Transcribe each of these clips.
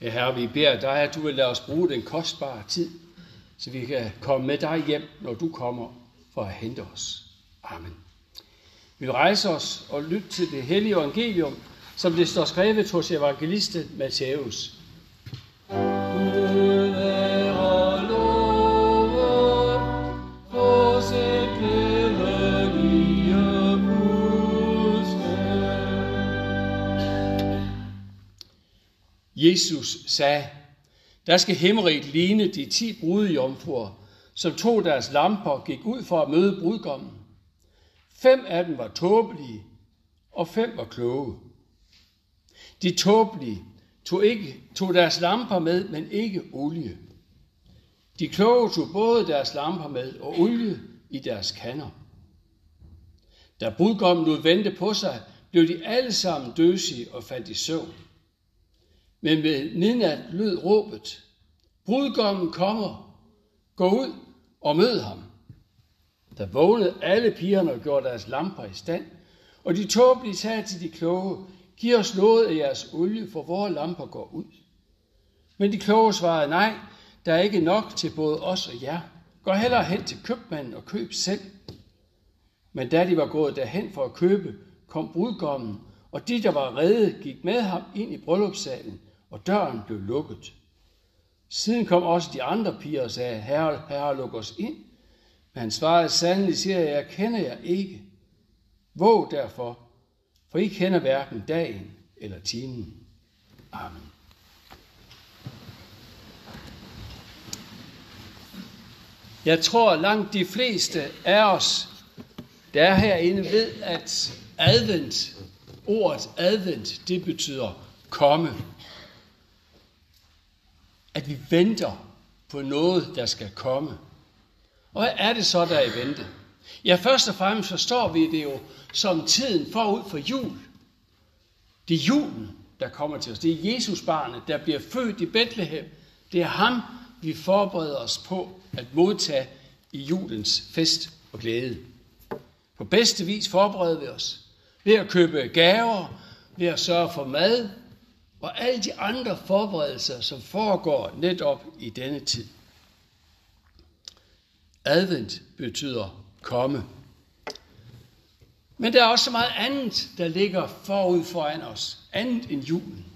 Ja, Herre, vi beder dig, at du vil lade os bruge den kostbare tid, så vi kan komme med dig hjem, når du kommer for at hente os. Amen. Vi vil rejse os og lytte til det hellige evangelium, som det står skrevet hos evangelisten Matthæus. Jesus sagde, der skal himmeriget ligne de ti brudejomfruer, som tog deres lamper og gik ud for at møde brudgommen. Fem af dem var tåbelige, og fem var kloge. De tåbelige tog, ikke, tog deres lamper med, men ikke olie. De kloge tog både deres lamper med og olie i deres kander. Da brudgommen nu vendte på sig, blev de alle sammen døsige og faldt i søvn. Men ved midnat lød råbet, brudgommen kommer, gå ud og mød ham. Der vågnede alle pigerne og gjorde deres lamper i stand, og de tåbelige sagde til de kloge, giv os noget af jeres olie, for vores lamper går ud. Men de kloge svarede, nej, der er ikke nok til både os og jer. Gå hellere hen til købmanden og køb selv. Men da de var gået derhen for at købe, kom brudgommen, og de, der var redde, gik med ham ind i bryllupssalen, og døren blev lukket. Siden kom også de andre piger og sagde, herre, herre, luk os ind. Men han svarede, sandelig siger jeg, jeg kender jer ikke. Våg derfor, for I kender hverken dagen eller timen. Amen. Jeg tror langt de fleste af os, der er herinde, ved, at advent, ordet advent, det betyder komme. At vi venter på noget, der skal komme. Og hvad er det så, der er i vente? Ja, først og fremmest forstår vi det jo som tiden forud for jul. Det er julen, der kommer til os. Det er Jesus barnet, der bliver født i Bethlehem. Det er ham, vi forbereder os på at modtage i julens fest og glæde. På bedste vis forbereder vi os ved at købe gaver, ved at sørge for mad og alle de andre forberedelser, som foregår netop i denne tid. Advent betyder komme. Men der er også så meget andet, der ligger forud foran os, andet end julen,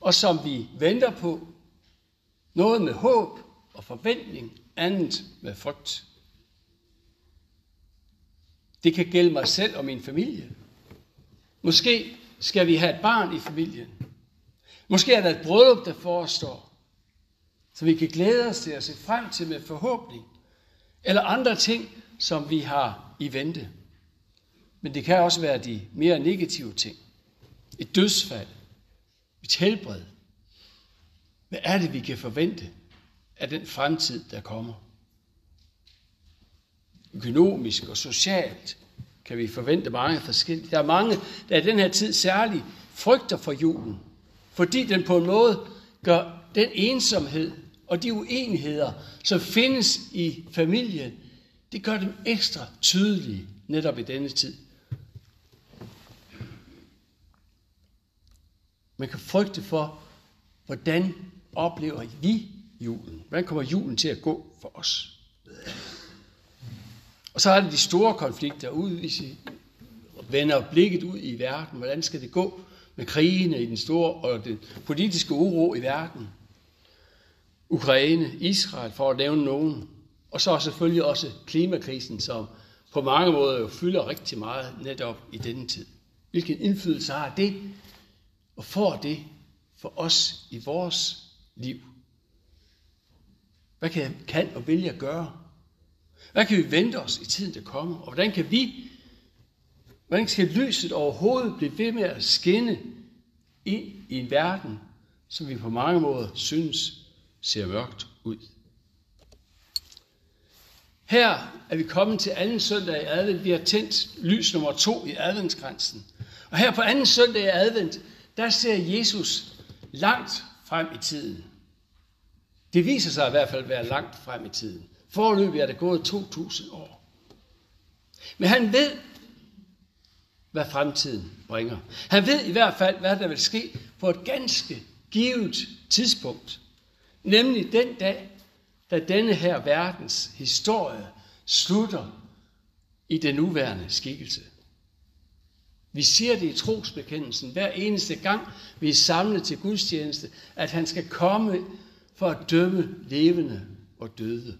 og som vi venter på. Noget med håb og forventning, andet med frygt. Det kan gælde mig selv og min familie. Måske skal vi have et barn i familien. Måske er der et bryllup, der forestår, så vi kan glæde os til at se frem til med forhåbning. Eller andre ting, som vi har i vente. Men det kan også være de mere negative ting. Et dødsfald. Et helbred. Hvad er det, vi kan forvente af den fremtid, der kommer? Økonomisk og socialt kan vi forvente mange forskellige. Der er mange, der i den her tid særligt frygter for julen, fordi den på en måde gør den ensomhed og de uenigheder, som findes i familien, det gør dem ekstra tydelige netop i denne tid. Man kan frygte for, hvordan oplever vi julen? Hvordan kommer julen til at gå for os? Og så er det de store konflikter ud, hvis vi vender blikket ud i verden. Hvordan skal det gå med krigene i den store og den politiske uro i verden? Ukraine, Israel, for at nævne nogen. Og så selvfølgelig også klimakrisen, som på mange måder jo fylder rigtig meget netop i denne tid. Hvilken indflydelse har det, og får det for os i vores liv? Hvad kan, kan og vil jeg gøre? Hvad kan vi vente os i tiden, der kommer? Og hvordan kan vi, hvordan skal lyset overhovedet blive ved med at skinne ind i en verden, som vi på mange måder synes ser mørkt ud? Her er vi kommet til anden søndag i advent. Vi har tændt lys nummer to i adventsgrænsen. Og her på anden søndag i advent, der ser Jesus langt frem i tiden. Det viser sig i hvert fald at være langt frem i tiden. Forløbig er det gået 2000 år. Men han ved, hvad fremtiden bringer. Han ved i hvert fald, hvad der vil ske på et ganske givet tidspunkt, nemlig den dag, da denne her verdens historie slutter i den nuværende skikkelse. Vi siger det i trosbekendelsen hver eneste gang, vi er samlet til gudstjeneste, at han skal komme for at dømme levende og døde.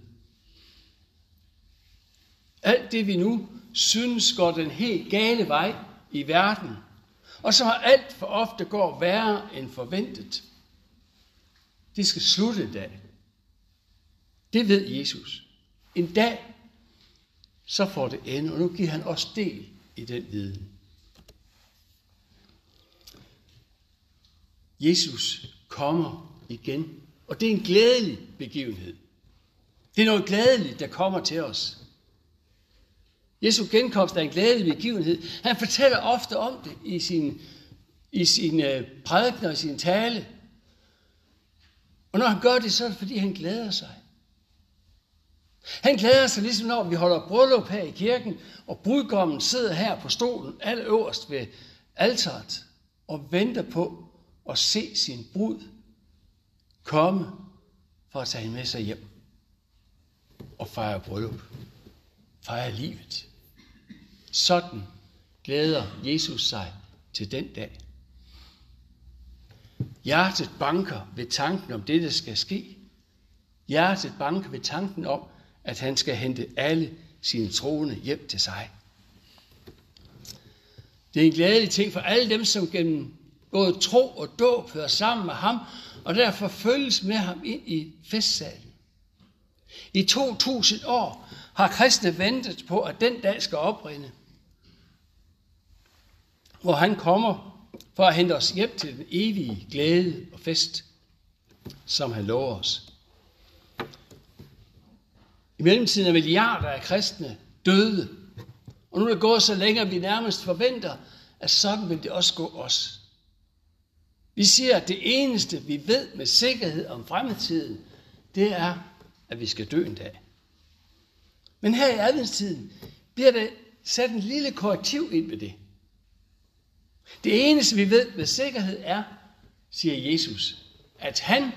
Alt det vi nu synes går den helt gale vej i verden, og som alt for ofte går værre end forventet, det skal slutte en dag. Det ved Jesus. En dag, så får det ende, og nu giver han os del i den viden. Jesus kommer igen, og det er en glædelig begivenhed. Det er noget glædeligt, der kommer til os. Jesu genkomst er en glædelig begivenhed. Han fortæller ofte om det i sin, i sin øh, prædiken og sin tale. Og når han gør det, så er det fordi, han glæder sig. Han glæder sig ligesom når vi holder bryllup her i kirken, og brudgommen sidder her på stolen, allerøverst ved alteret, og venter på at se sin brud komme for at tage hende med sig hjem og fejre bryllup. Fejre livet. Sådan glæder Jesus sig til den dag. Hjertet banker ved tanken om det, der skal ske. Hjertet banker ved tanken om, at han skal hente alle sine troende hjem til sig. Det er en glædelig ting for alle dem, som gennem både tro og dåb hører sammen med ham, og derfor følges med ham ind i festsalen. I 2000 år har kristne ventet på, at den dag skal oprinde, hvor han kommer for at hente os hjem til den evige glæde og fest, som han lover os. I mellemtiden er milliarder af kristne døde, og nu er det gået så længe, at vi nærmest forventer, at sådan vil det også gå os. Vi siger, at det eneste, vi ved med sikkerhed om fremtiden, det er, at vi skal dø en dag. Men her i adventstiden bliver der sat en lille korrektiv ind ved det. Det eneste, vi ved med sikkerhed er, siger Jesus, at han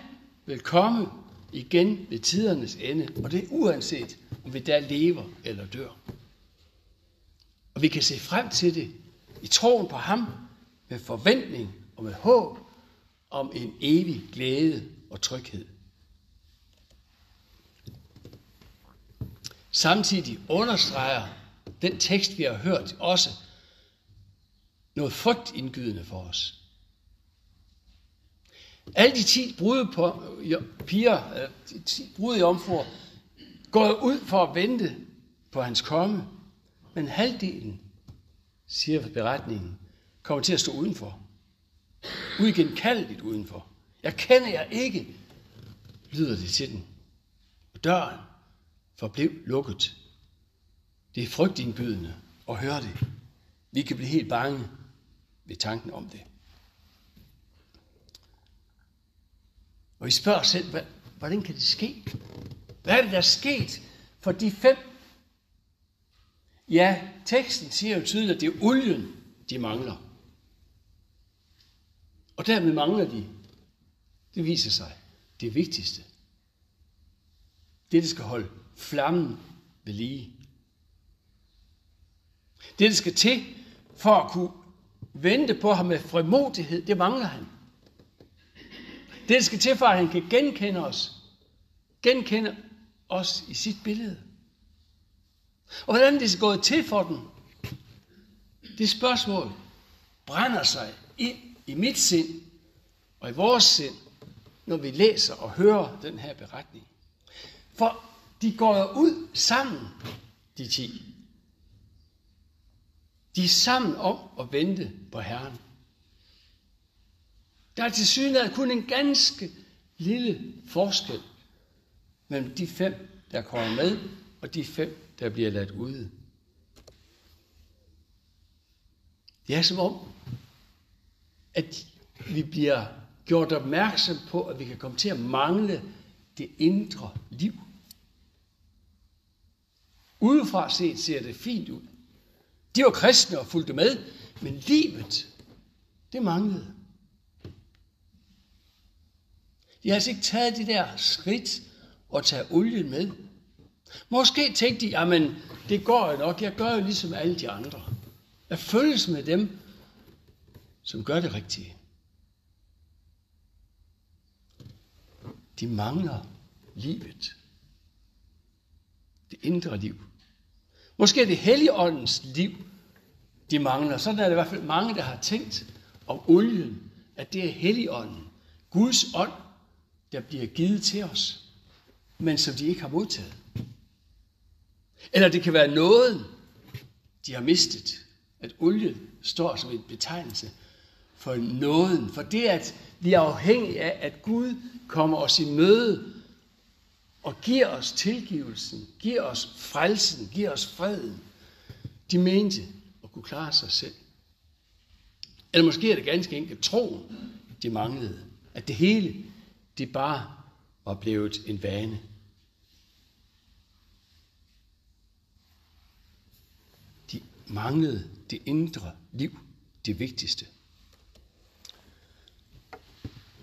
vil komme igen ved tidernes ende, og det er uanset, om vi der lever eller dør. Og vi kan se frem til det i troen på ham, med forventning og med håb om en evig glæde og tryghed. Samtidig understreger den tekst, vi har hørt, også noget frygtindgydende for os. Alle de ti brude på, piger, de ti brude omfor, går ud for at vente på hans komme, men halvdelen, siger beretningen, kommer til at stå udenfor. Uigenkaldeligt udenfor. Jeg kender jer ikke, lyder det til den. Og døren forblev lukket. Det er frygtindgydende at høre det. Vi kan blive helt bange ved tanken om det. Og I spørger selv, hvordan kan det ske? Hvad er det, der er sket for de fem? Ja, teksten siger jo tydeligt, at det er olien, de mangler. Og dermed mangler de, det viser sig, det vigtigste. Det, der skal holde flammen ved lige. Det, der skal til for at kunne vente på ham med frimodighed, det mangler han. Det skal til for, at han kan genkende os. Genkende os i sit billede. Og hvordan det er gået til for den, det spørgsmål brænder sig ind i mit sind og i vores sind, når vi læser og hører den her beretning. For de går jo ud sammen, de ti. De er sammen om at vente på Herren. Der er til synligheden kun en ganske lille forskel mellem de fem, der kommer med, og de fem, der bliver ladt ude. Det er som om, at vi bliver gjort opmærksom på, at vi kan komme til at mangle det indre liv. Udefra set ser det fint ud. De var kristne og fulgte med, men livet, det manglede. De har altså ikke taget det der skridt og tage olien med. Måske tænkte de, jamen det går jo nok, jeg gør jo ligesom alle de andre. Jeg følges med dem, som gør det rigtige. De mangler livet. Det indre liv. Måske er det helligåndens liv, de mangler. Sådan er det i hvert fald mange, der har tænkt om olien, at det er helligånden, Guds ånd, der bliver givet til os, men som de ikke har modtaget. Eller det kan være noget, de har mistet. At olie står som en betegnelse for nåden. For det, at vi er afhængige af, at Gud kommer os i møde og giver os tilgivelsen, giver os frelsen, giver os freden. De mente kunne klare sig selv. Eller måske er det ganske enkelt troen, de manglede. At det hele, det bare var blevet en vane. De manglede det indre liv, det vigtigste.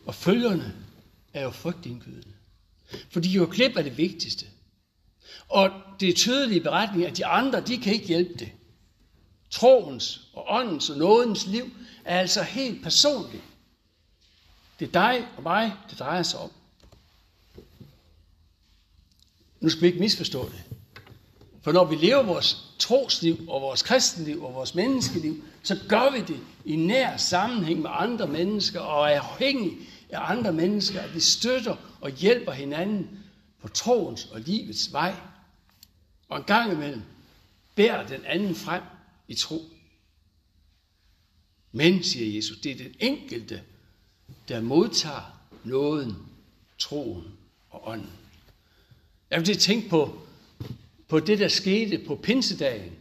Og følgerne er jo frygtindgydende. For de jo klip af det vigtigste. Og det er tydelige beretninger, at de andre, de kan ikke hjælpe det. Troens og åndens og nådens liv er altså helt personligt. Det er dig og mig, det drejer sig om. Nu skal vi ikke misforstå det. For når vi lever vores trosliv og vores kristenliv og vores menneskeliv, så gør vi det i nær sammenhæng med andre mennesker og er afhængige af andre mennesker, at vi støtter og hjælper hinanden på troens og livets vej. Og en gang imellem bærer den anden frem i tro. Men, siger Jesus, det er den enkelte, der modtager nåden, troen og ånden. Jeg vil tænke på, på det, der skete på pinsedagen,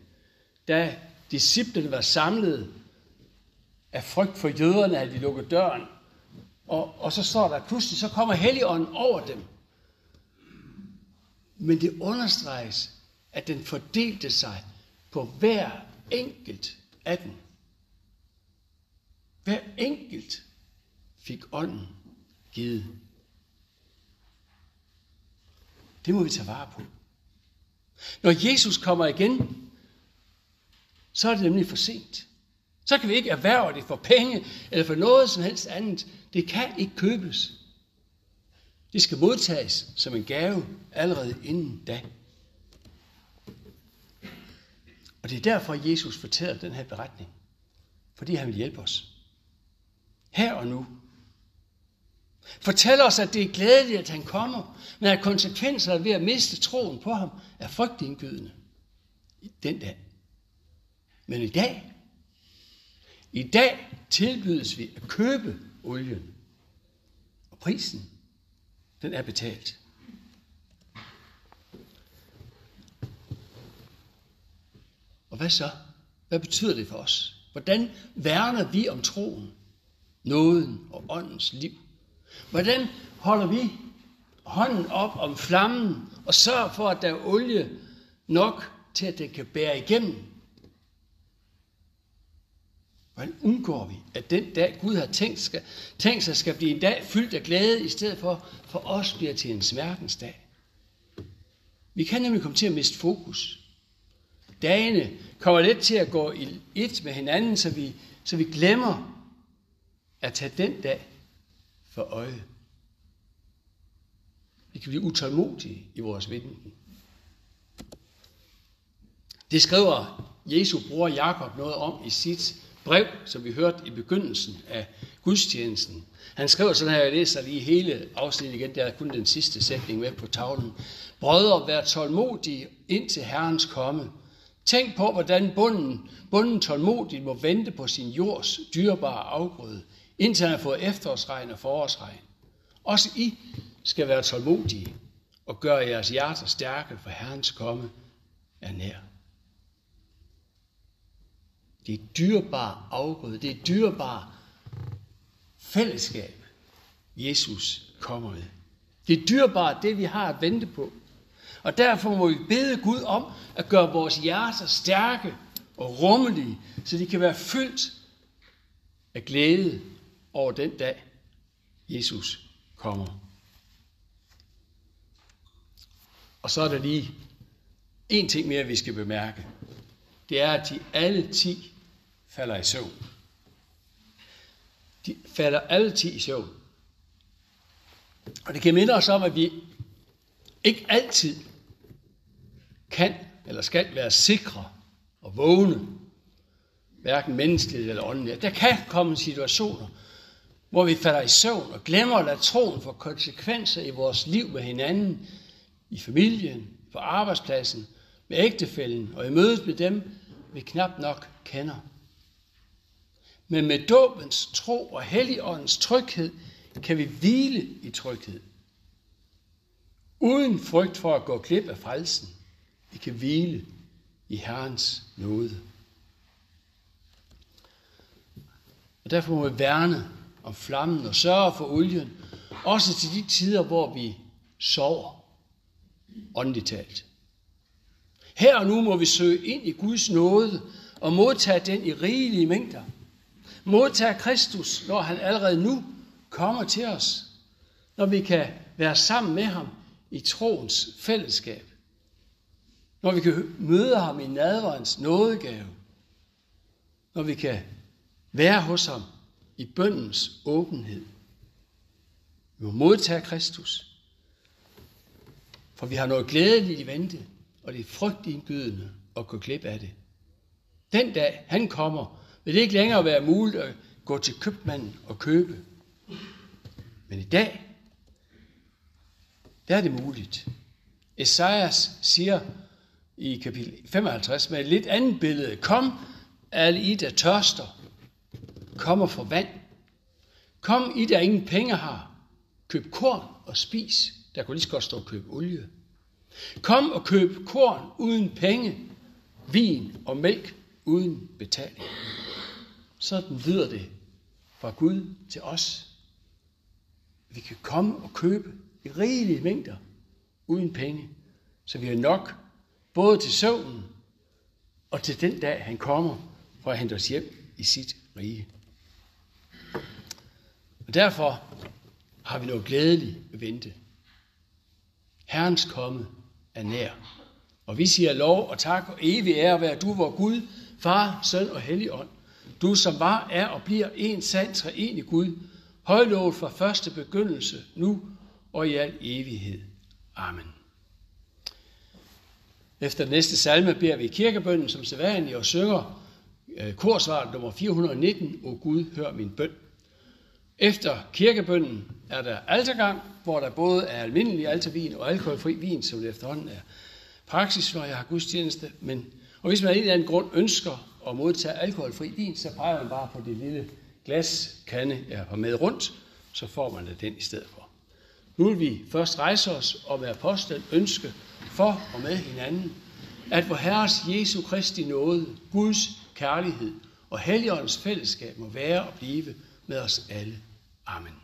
da disciplene var samlet af frygt for jøderne, at de lukkede døren. Og, og så står der pludselig, så kommer Helligånden over dem. Men det understreges, at den fordelte sig på hver enkelt af dem. Hver enkelt fik ånden givet. Det må vi tage vare på. Når Jesus kommer igen, så er det nemlig for sent. Så kan vi ikke erhverve det for penge eller for noget som helst andet. Det kan ikke købes. Det skal modtages som en gave allerede inden da. Og det er derfor, Jesus fortæller den her beretning. Fordi han vil hjælpe os. Her og nu. Fortæller os, at det er glædeligt, at han kommer, men at konsekvenserne ved at miste troen på ham er frygtindgydende. Den dag. Men i dag, i dag tilbydes vi at købe olien. Og prisen, den er betalt. Hvad så? Hvad betyder det for os? Hvordan værner vi om troen, nåden og åndens liv? Hvordan holder vi hånden op om flammen og sørger for, at der er olie nok til, at det kan bære igennem? Hvordan undgår vi, at den dag, Gud har tænkt, skal, tænkt sig, skal blive en dag fyldt af glæde, i stedet for for os bliver til en smertens dag? Vi kan nemlig komme til at miste fokus. Dagene kommer let til at gå i et med hinanden, så vi, så vi glemmer at tage den dag for øje. Vi kan blive utålmodige i vores venten. Det skriver Jesu bror Jakob noget om i sit brev, som vi hørte i begyndelsen af gudstjenesten. Han skriver sådan her, jeg læser lige hele afsnittet igen, der er kun den sidste sætning med på tavlen. Brødre, vær tålmodige indtil Herrens komme. Tænk på, hvordan bunden, bunden tålmodigt må vente på sin jords dyrebare afgrøde, indtil han har fået efterårsregn og forårsregn. Også I skal være tålmodige og gøre jeres hjerter stærke, for Herrens komme er nær. Det er dyrebare afgrøde, det er dyrebare fællesskab, Jesus kommer med. Det er dyrebart, det vi har at vente på. Og derfor må vi bede Gud om at gøre vores hjerter stærke og rummelige, så de kan være fyldt af glæde over den dag, Jesus kommer. Og så er der lige en ting mere, vi skal bemærke. Det er, at de alle ti falder i søvn. De falder alle ti i søvn. Og det kan minde os om, at vi ikke altid kan eller skal være sikre og vågne, hverken menneskeligt eller åndeligt. Der kan komme situationer, hvor vi falder i søvn og glemmer at lade troen få konsekvenser i vores liv med hinanden, i familien, på arbejdspladsen, med ægtefælden og i mødet med dem, vi knap nok kender. Men med dåbens tro og helligåndens tryghed kan vi hvile i tryghed. Uden frygt for at gå glip af frelsen. Vi kan hvile i Herrens nåde. Og derfor må vi værne om flammen og sørge for olien, også til de tider, hvor vi sover, åndeligt talt. Her og nu må vi søge ind i Guds nåde og modtage den i rigelige mængder. Modtage Kristus, når han allerede nu kommer til os, når vi kan være sammen med ham i troens fællesskab, når vi kan møde ham i nadverens nådegave, når vi kan være hos ham i bøndens åbenhed. Vi må modtage Kristus, for vi har noget glædeligt i vente, og det er frygtindgydende at gå glip af det. Den dag han kommer, vil det ikke længere være muligt at gå til købmanden og købe. Men i dag, der er det muligt. Esajas siger i kapitel 55 med et lidt andet billede. Kom, alle I, der tørster. Kom og få vand. Kom I, der ingen penge har. Køb korn og spis. Der kunne lige så godt stå og købe olie. Kom og køb korn uden penge, vin og mælk uden betaling. Sådan lyder det fra Gud til os. Vi kan komme og købe i rigelige mængder uden penge, så vi har nok både til søvnen og til den dag, han kommer for at hente os hjem i sit rige. Og derfor har vi noget glædeligt at vente. Herrens komme er nær. Og vi siger lov og tak og evig ære være du, vor Gud, Far, Søn og Helligånd. Du som var, er og bliver en sand treenig Gud, højlovet fra første begyndelse, nu og i al evighed. Amen. Efter næste salme beder vi kirkebønnen som sædvanligt og synger øh, korsvaret nummer 419, O Gud, hør min bøn. Efter kirkebønnen er der altergang, hvor der både er almindelig altervin og alkoholfri vin, som det efterhånden er praksis, når jeg har gudstjeneste. Men, og hvis man af en eller anden grund ønsker at modtage alkoholfri vin, så peger man bare på det lille glaskande, jeg har med rundt, så får man det den i stedet for. Nu vil vi først rejse os og være påstand ønske for og med hinanden, at vor Herres Jesu Kristi nåde, Guds kærlighed og Helligåndens fællesskab må være og blive med os alle. Amen.